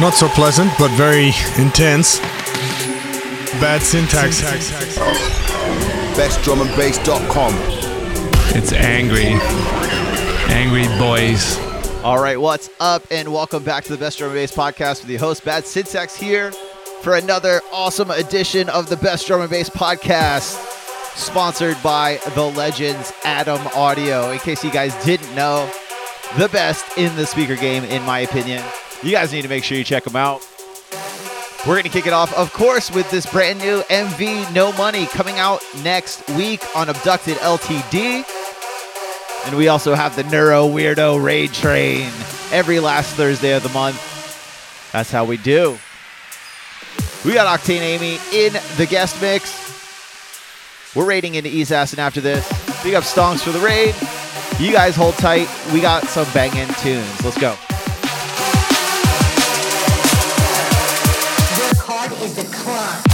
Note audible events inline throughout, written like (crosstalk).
Not so pleasant, but very intense. Bad syntax. BestDrumAndBass.com. It's angry. Angry boys. All right, what's up, and welcome back to the Best Drum and Bass podcast with your host Bad Syntax here for another awesome edition of the Best Drum and Bass podcast, sponsored by the Legends Adam Audio. In case you guys didn't know, the best in the speaker game, in my opinion. You guys need to make sure you check them out. We're going to kick it off, of course, with this brand new MV No Money coming out next week on Abducted LTD. And we also have the Neuro Weirdo Raid Train every last Thursday of the month. That's how we do. We got Octane Amy in the guest mix. We're raiding into East after this. Big up Stonks for the raid. You guys hold tight. We got some banging tunes. Let's go. Your card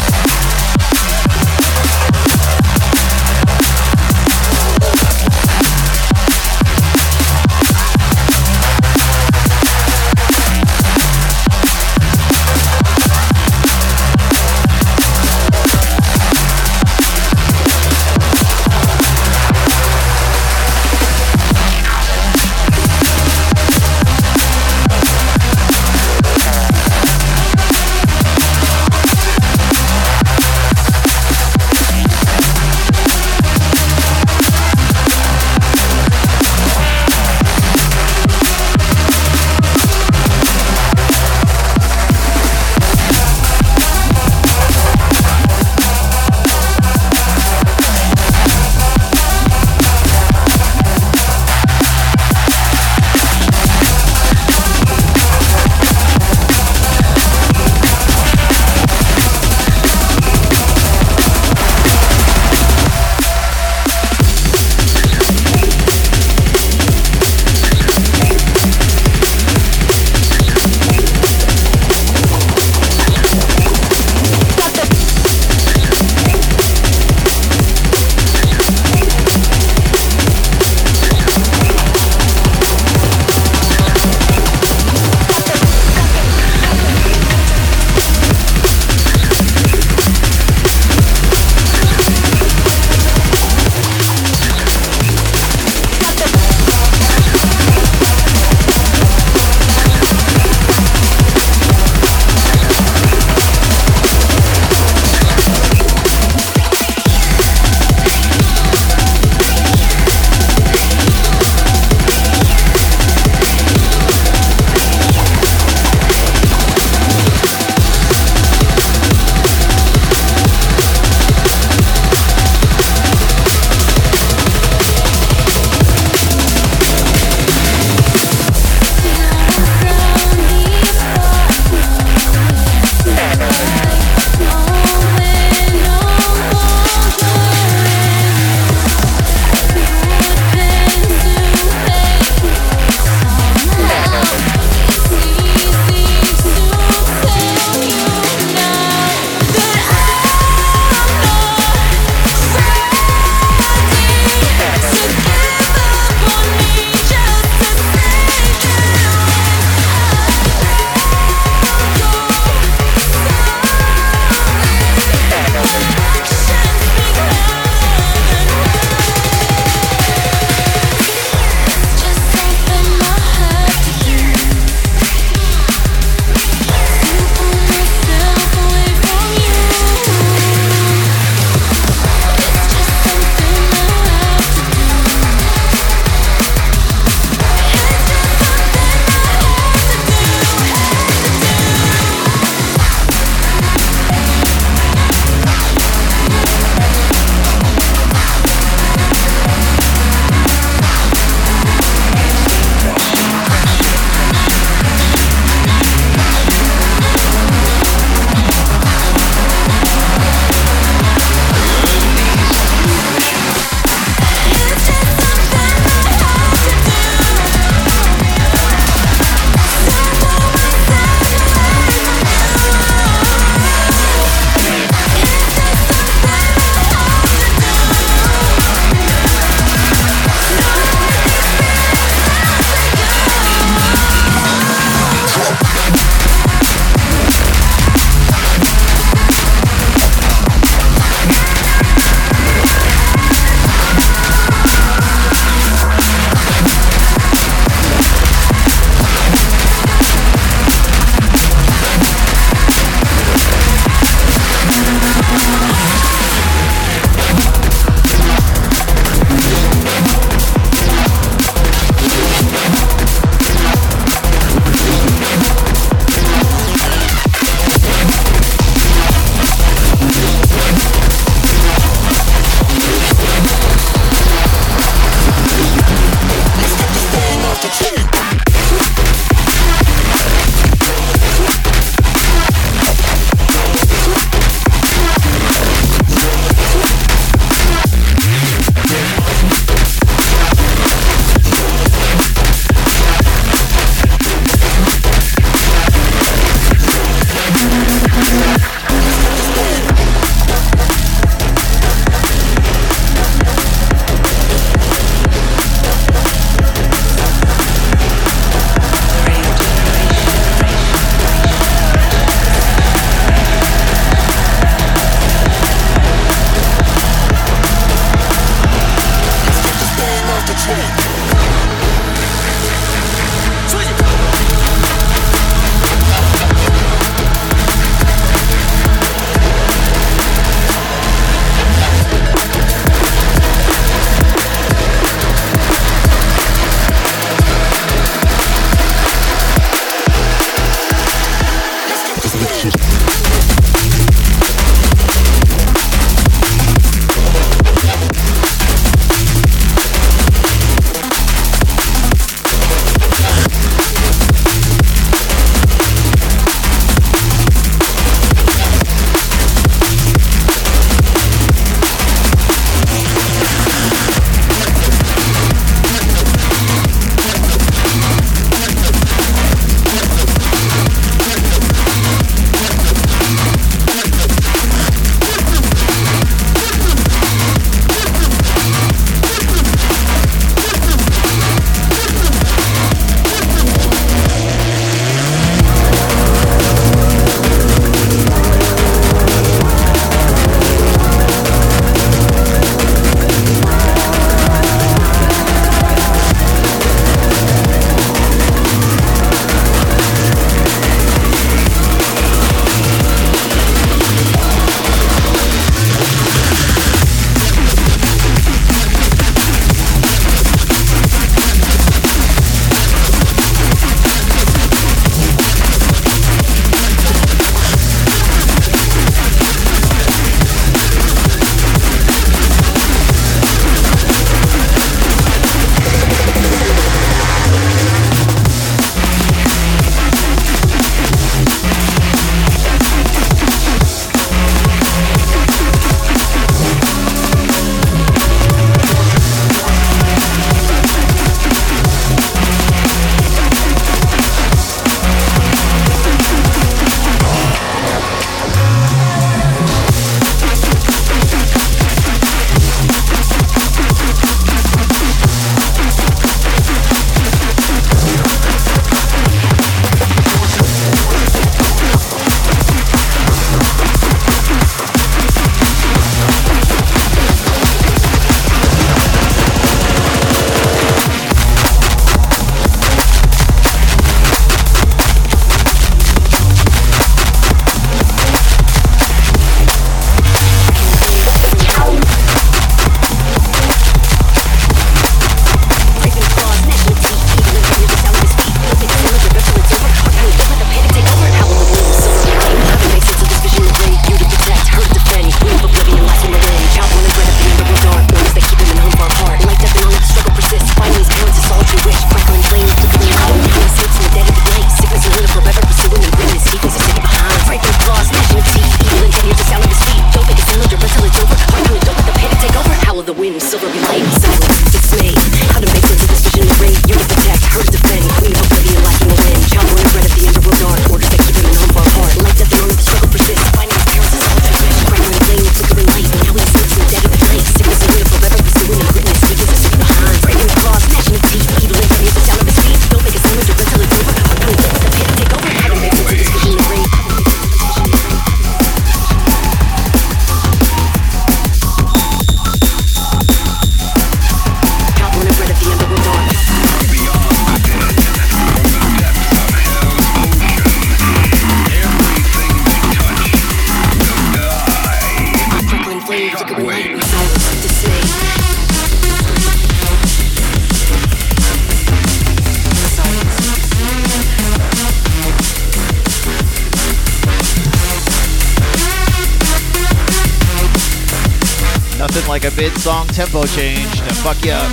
tempo change to fuck you up.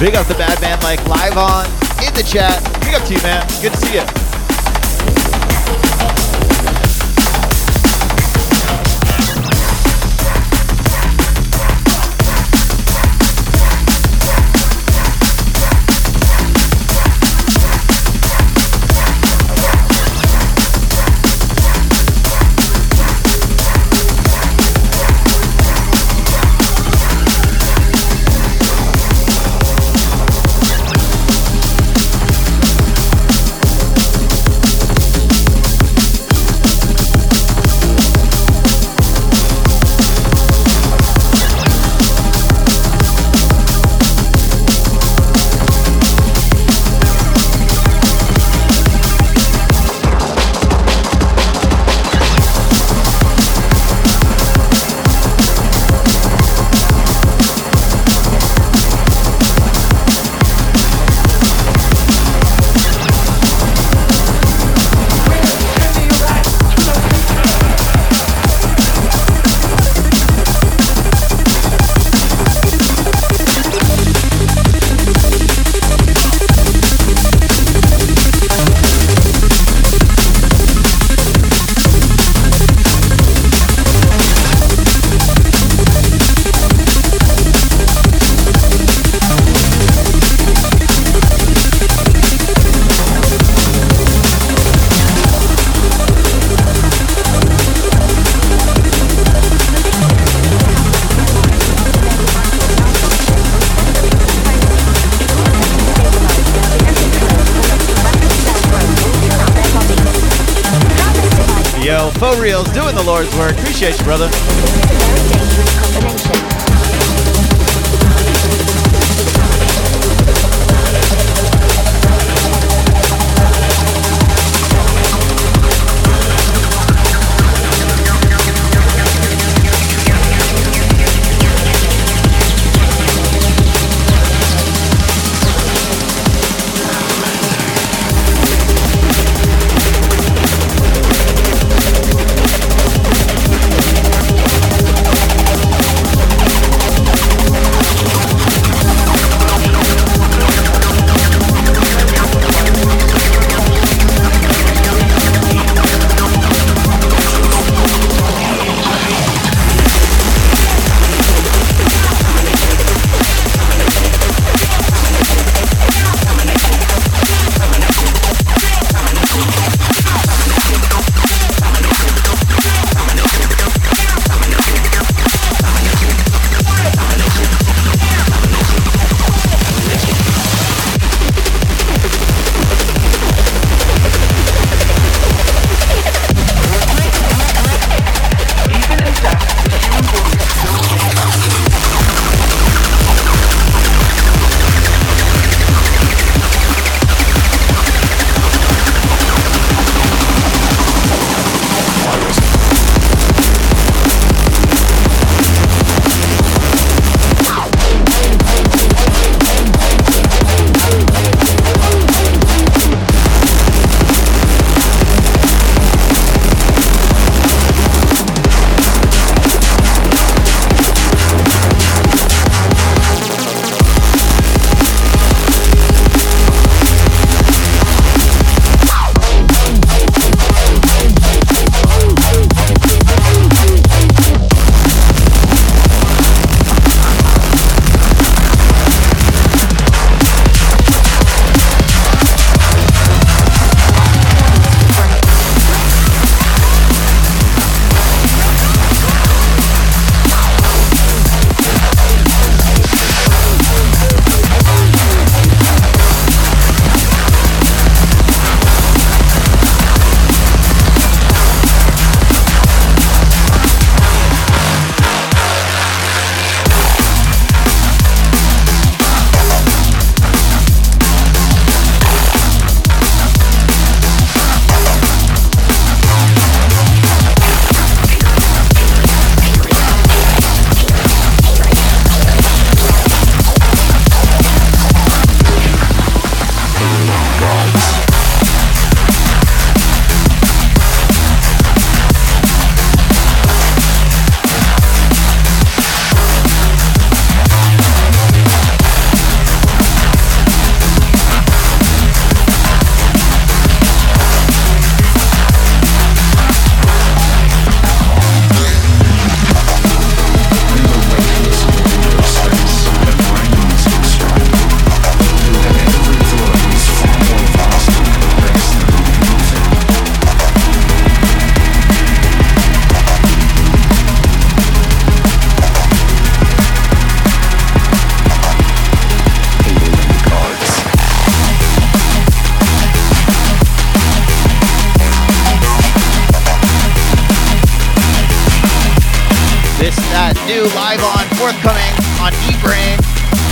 Big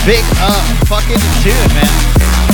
Big uh fucking tune, man.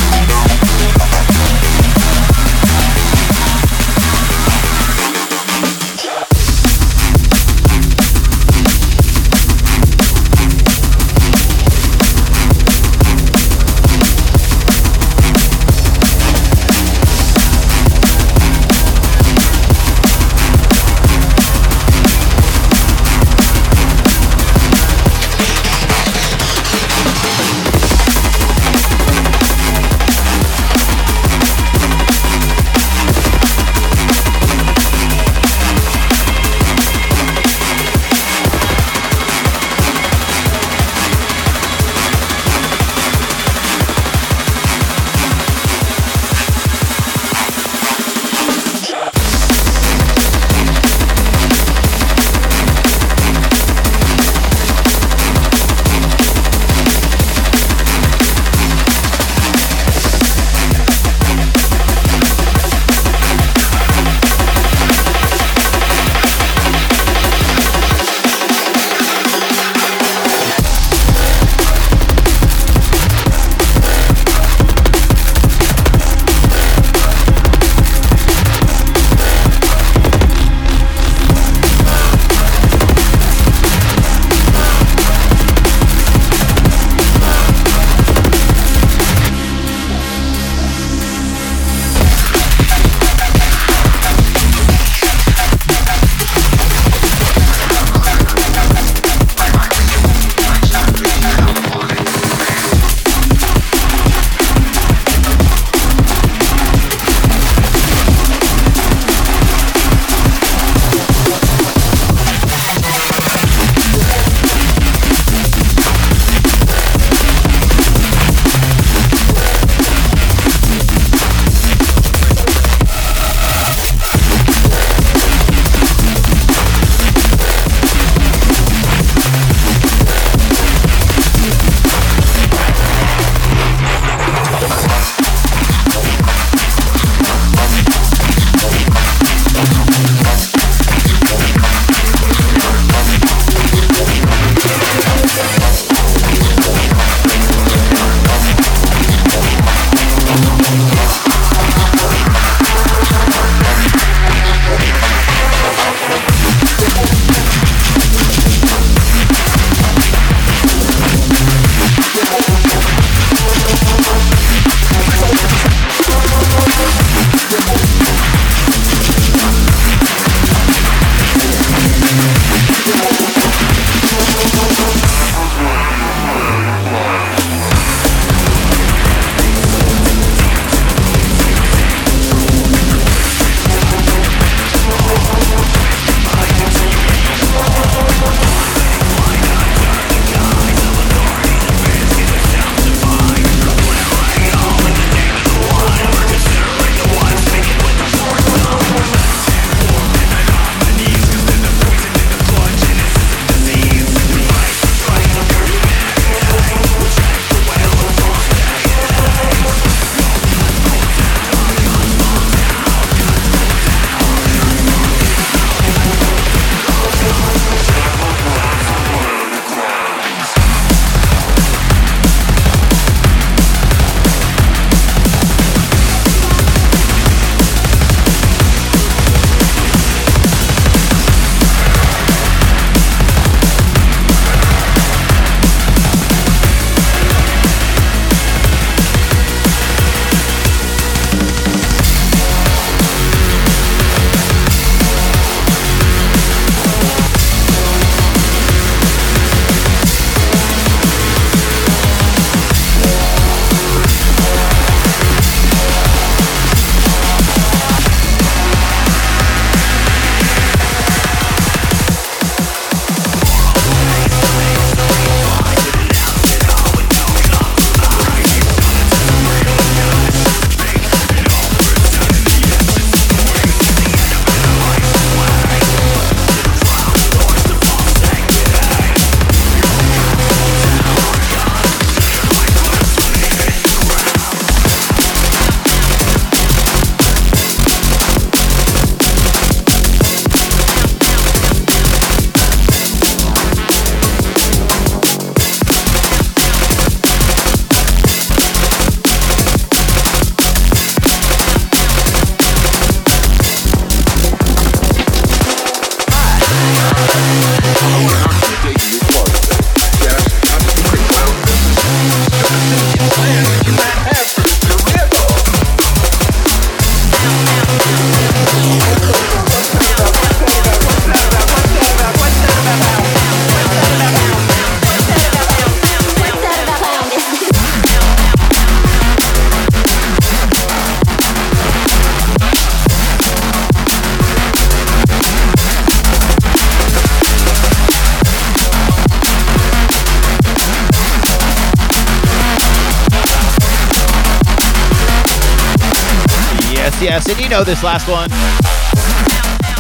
You know this last one.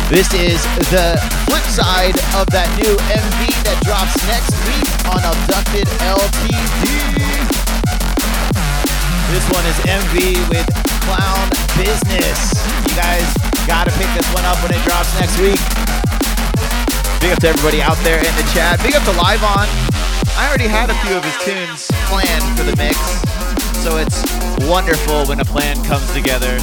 This is the flip side of that new MV that drops next week on Abducted LTD. This one is MV with Clown Business. You guys gotta pick this one up when it drops next week. Big up to everybody out there in the chat. Big up to Live On. I already had a few of his tunes planned for the mix, so it's wonderful when a plan comes together.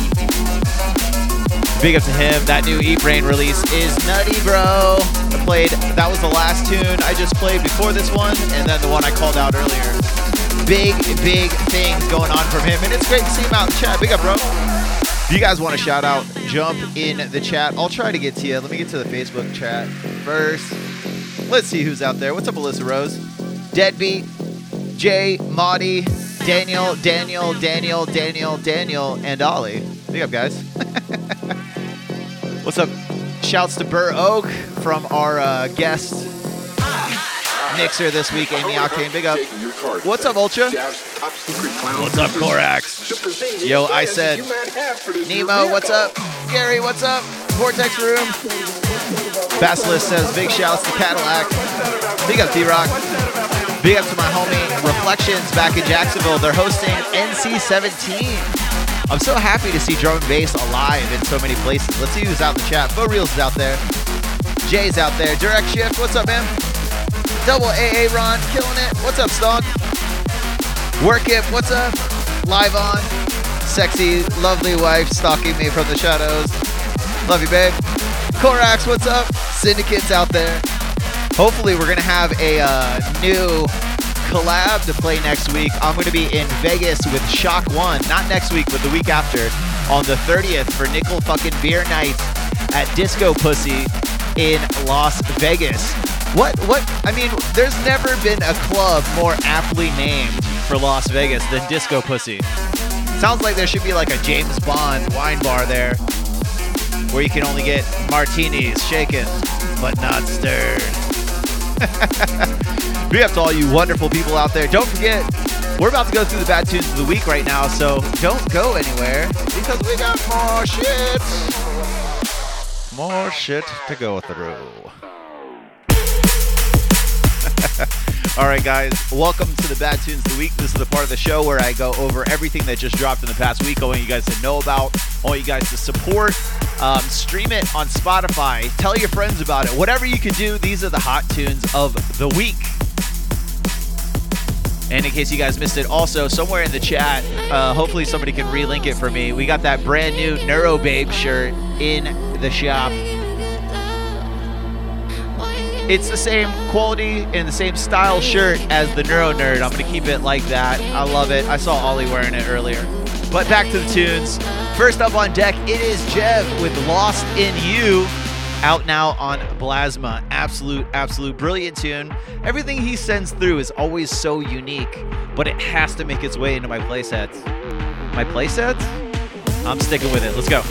Big up to him. That new Eat Brain release is nutty, bro. I played, that was the last tune I just played before this one, and then the one I called out earlier. Big, big things going on from him, and it's great to see him out in the chat. Big up, bro. If you guys want to shout out, jump in the chat. I'll try to get to you. Let me get to the Facebook chat first. Let's see who's out there. What's up, Alyssa Rose? Deadbeat, Jay, Maudie, Daniel, Daniel, Daniel, Daniel, Daniel, and Ollie. Big up, guys. What's up? Shouts to Burr Oak from our uh, guest mixer this week, Amy Octane. Big up. What's up, Ultra? What's up, Corax? Yo, I said. Nemo, what's up? Gary, what's up? Vortex Room. Basilisk says big shouts to Cadillac. Big up T-Rock. Big up to my homie Reflections back in Jacksonville. They're hosting NC17. I'm so happy to see drum and bass alive in so many places. Let's see who's out in the chat. Bo Reels is out there. Jay's out there. Direct Shift, what's up, man? Double AA Ron, killing it. What's up, Stonk? Work it, what's up? Live on. Sexy, lovely wife stalking me from the shadows. Love you, babe. Corax, what's up? Syndicate's out there. Hopefully, we're gonna have a uh, new collab to play next week. I'm going to be in Vegas with Shock One, not next week, but the week after, on the 30th for Nickel fucking Beer Night at Disco Pussy in Las Vegas. What? What? I mean, there's never been a club more aptly named for Las Vegas than Disco Pussy. Sounds like there should be like a James Bond wine bar there, where you can only get martinis shaken but not stirred. (laughs) Big up to all you wonderful people out there. Don't forget, we're about to go through the bad tunes of the week right now, so don't go anywhere because we got more shit. More shit to go through. (laughs) All right, guys, welcome to the Bad Tunes of the Week. This is the part of the show where I go over everything that just dropped in the past week. I want you guys to know about, I want you guys to support, um, stream it on Spotify, tell your friends about it. Whatever you can do, these are the hot tunes of the week. And in case you guys missed it, also somewhere in the chat, uh, hopefully somebody can relink it for me. We got that brand new Neurobabe shirt in the shop. It's the same quality and the same style shirt as the Neuro Nerd. I'm gonna keep it like that. I love it. I saw Ollie wearing it earlier. But back to the tunes. First up on deck, it is Jev with Lost in You. Out now on Plasma. Absolute, absolute brilliant tune. Everything he sends through is always so unique, but it has to make its way into my playsets. My playsets? I'm sticking with it. Let's go.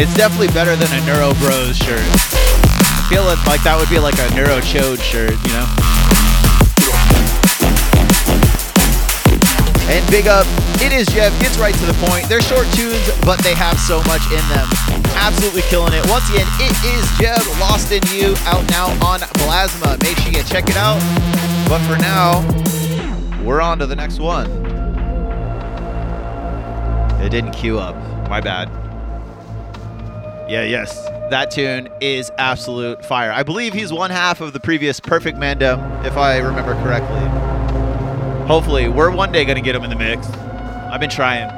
It's definitely better than a Neuro Bros shirt. Feel it- like that would be like a Neuro Chode shirt, you know? And big up, it is Jeff, gets right to the point. They're short tunes, but they have so much in them. Absolutely killing it. Once again, it is Jeb, Lost in You, out now on Plasma. Make sure you check it out. But for now, we're on to the next one. It didn't queue up. My bad. Yeah, yes. That tune is absolute fire. I believe he's one half of the previous Perfect Mando, if I remember correctly. Hopefully, we're one day going to get him in the mix. I've been trying.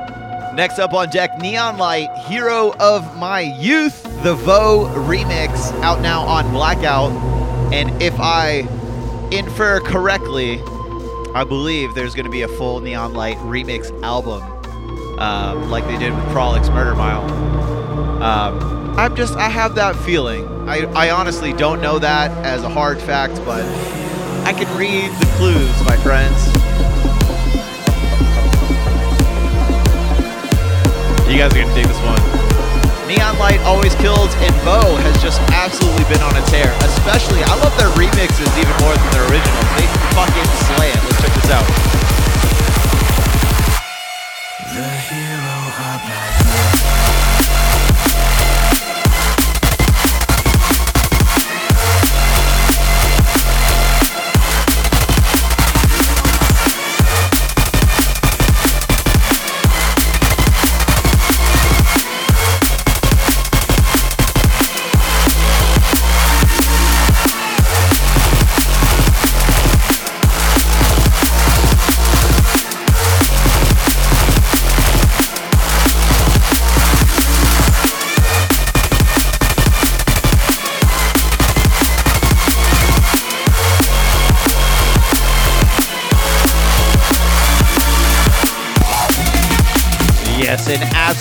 Next up on deck, Neon Light, Hero of My Youth, the Vo remix, out now on Blackout. And if I infer correctly, I believe there's going to be a full Neon Light remix album, um, like they did with Prolix Murder Mile. Um, I'm just I have that feeling. I, I honestly don't know that as a hard fact, but I can read the clues, my friends. You guys are gonna dig this one. Neon Light always kills, and Bo has just absolutely been on a tear. Especially, I love their remixes even more than their originals. They fucking slay it. Let's check this out.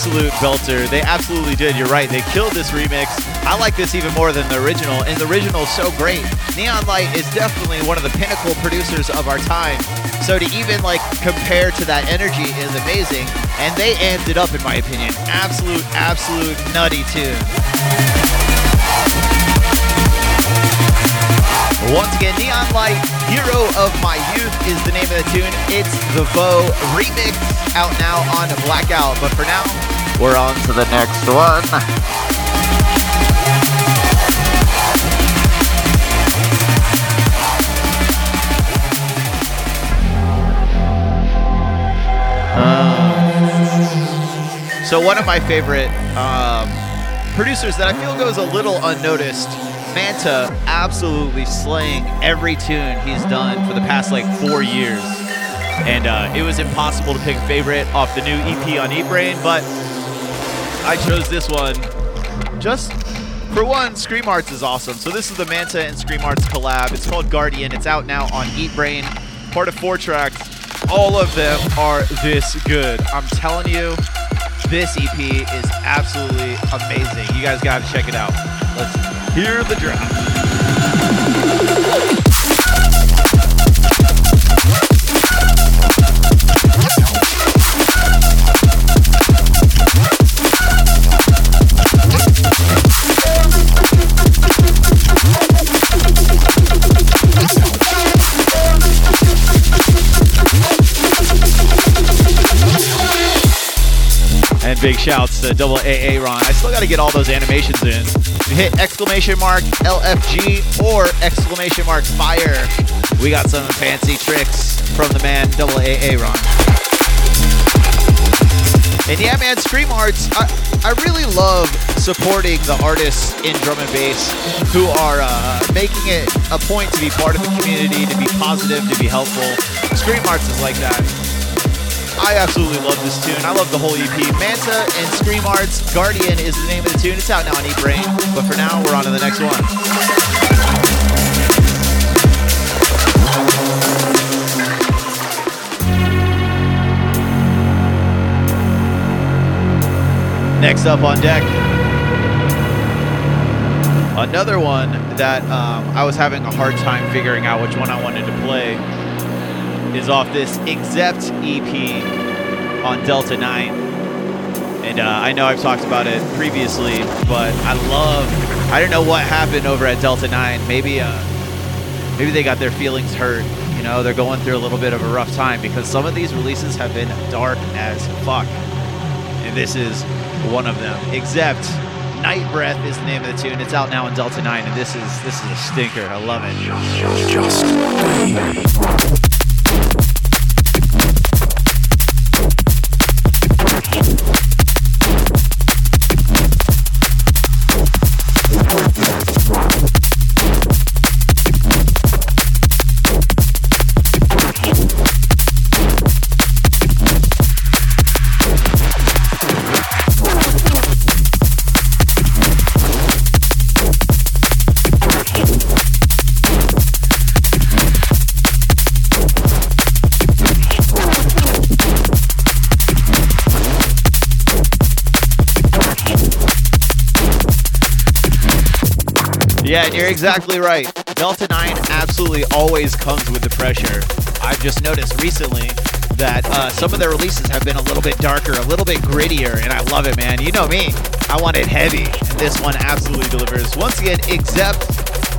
Absolute belter. They absolutely did. You're right. They killed this remix. I like this even more than the original, and the original is so great. Neon Light is definitely one of the pinnacle producers of our time. So to even like compare to that energy is amazing. And they amped it up, in my opinion. Absolute, absolute nutty tune. Once again, Neon Light, Hero of My Youth is the name of the tune. It's the Vo remix out now on Blackout. But for now, we're on to the next one. Uh, so one of my favorite um, producers that I feel goes a little unnoticed Manta absolutely slaying every tune he's done for the past like four years. And uh, it was impossible to pick a favorite off the new EP on Eat Brain, but I chose this one just for one. Scream Arts is awesome. So this is the Manta and Scream Arts collab. It's called Guardian. It's out now on Eat Brain, part of four tracks. All of them are this good. I'm telling you, this EP is absolutely amazing. You guys got to check it out. Let's hear the drop. Big shouts to double AA Ron. I still got to get all those animations in. Hit exclamation mark LFG or exclamation mark fire. We got some fancy tricks from the man double AA Ron. And yeah, man, Scream Arts, I, I really love supporting the artists in drum and bass who are uh, making it a point to be part of the community, to be positive, to be helpful. Scream Arts is like that. I absolutely love this tune. I love the whole EP. Manta and Scream Arts Guardian is the name of the tune. It's out now on Eat Brain. But for now, we're on to the next one. Next up on deck, another one that um, I was having a hard time figuring out which one I wanted to play is off this Except EP on Delta 9. And uh, I know I've talked about it previously, but I love. I don't know what happened over at Delta 9. Maybe, uh, maybe they got their feelings hurt. You know, they're going through a little bit of a rough time because some of these releases have been dark as fuck. And this is one of them. Except Night Breath is the name of the tune. It's out now on Delta 9, and this is this is a stinker. I love it. Yeah, and you're exactly right. Delta 9 absolutely always comes with the pressure. I've just noticed recently that uh, some of their releases have been a little bit darker, a little bit grittier, and I love it, man. You know me, I want it heavy, and this one absolutely delivers. Once again, Except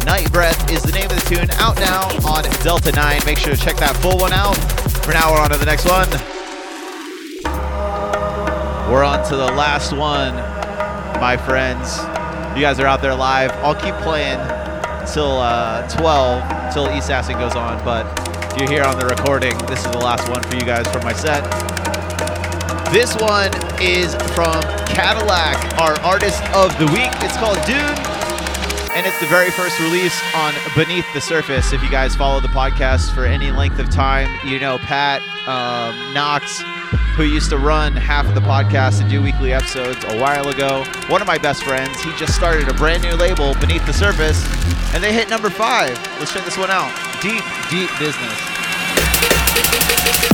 Night Breath is the name of the tune, out now on Delta 9. Make sure to check that full one out. For now, we're on to the next one. We're on to the last one, my friends. You guys are out there live. I'll keep playing till uh, 12, till East Assassin goes on. But if you're here on the recording, this is the last one for you guys from my set. This one is from Cadillac, our artist of the week. It's called Dune, and it's the very first release on Beneath the Surface. If you guys follow the podcast for any length of time, you know Pat um, Knox, who used to run half of the podcast and do weekly episodes a while ago. One of my best friends. He just started a brand new label, Beneath the Surface, and they hit number five. Let's check this one out. Deep, deep business.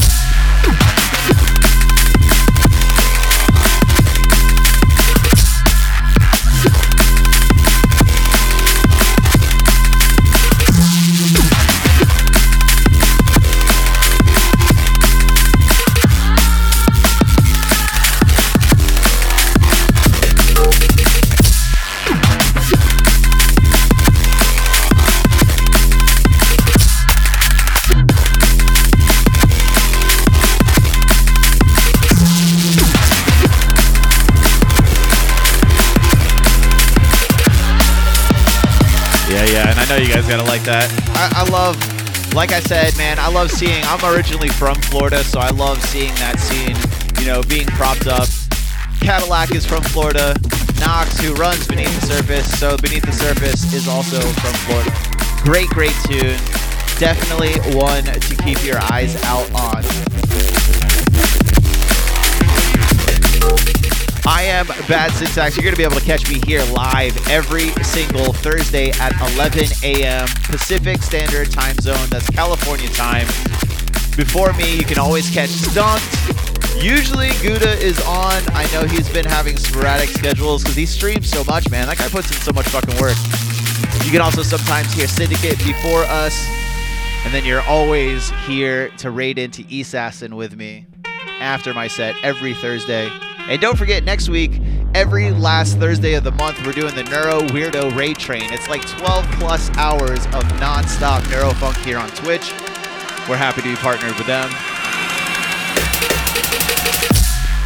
Gotta like that. I, I love, like I said, man, I love seeing. I'm originally from Florida, so I love seeing that scene, you know, being propped up. Cadillac is from Florida. Knox, who runs Beneath the Surface, so Beneath the Surface is also from Florida. Great, great tune. Definitely one to keep your eyes out on. I am Bad Syntax. You're going to be able to catch me here live every single Thursday at 11 a.m. Pacific Standard Time Zone. That's California time. Before me, you can always catch Stunked. Usually, Gouda is on. I know he's been having sporadic schedules because he streams so much, man. That guy puts in so much fucking work. You can also sometimes hear Syndicate before us. And then you're always here to raid into Assassin with me after my set every Thursday. And don't forget, next week, every last Thursday of the month, we're doing the Neuro Weirdo Raid Train. It's like 12 plus hours of non-stop neurofunk here on Twitch. We're happy to be partnered with them.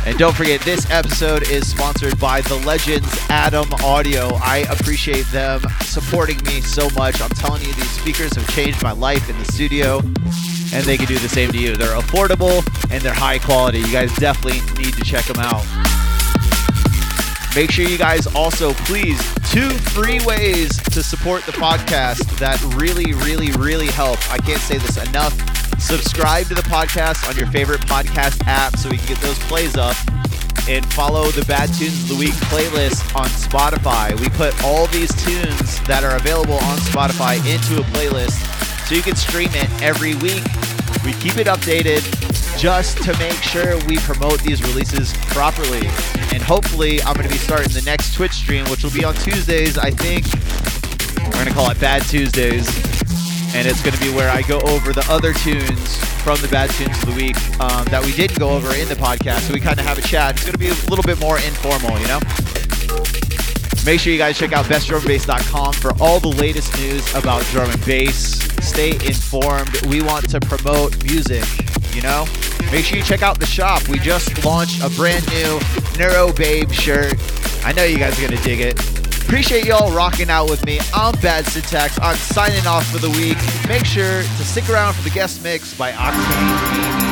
And don't forget, this episode is sponsored by the Legends Adam Audio. I appreciate them supporting me so much. I'm telling you, these speakers have changed my life in the studio, and they can do the same to you. They're affordable and they're high quality. You guys definitely need to check them out. Make sure you guys also, please, two free ways to support the podcast that really, really, really help. I can't say this enough. Subscribe to the podcast on your favorite podcast app so we can get those plays up. And follow the Bad Tunes of the Week playlist on Spotify. We put all these tunes that are available on Spotify into a playlist so you can stream it every week. We keep it updated just to make sure we promote these releases properly. And hopefully, I'm going to be starting the next Twitch stream, which will be on Tuesdays, I think. We're going to call it Bad Tuesdays. And it's going to be where I go over the other tunes from the Bad Tunes of the Week um, that we didn't go over in the podcast. So we kind of have a chat. It's going to be a little bit more informal, you know? Make sure you guys check out bestdrumandbass.com for all the latest news about drum and bass. Stay informed. We want to promote music, you know? Make sure you check out the shop. We just launched a brand new Neuro Babe shirt. I know you guys are going to dig it. Appreciate y'all rocking out with me. I'm Bad Syntax. I'm signing off for the week. Make sure to stick around for the guest mix by Octane.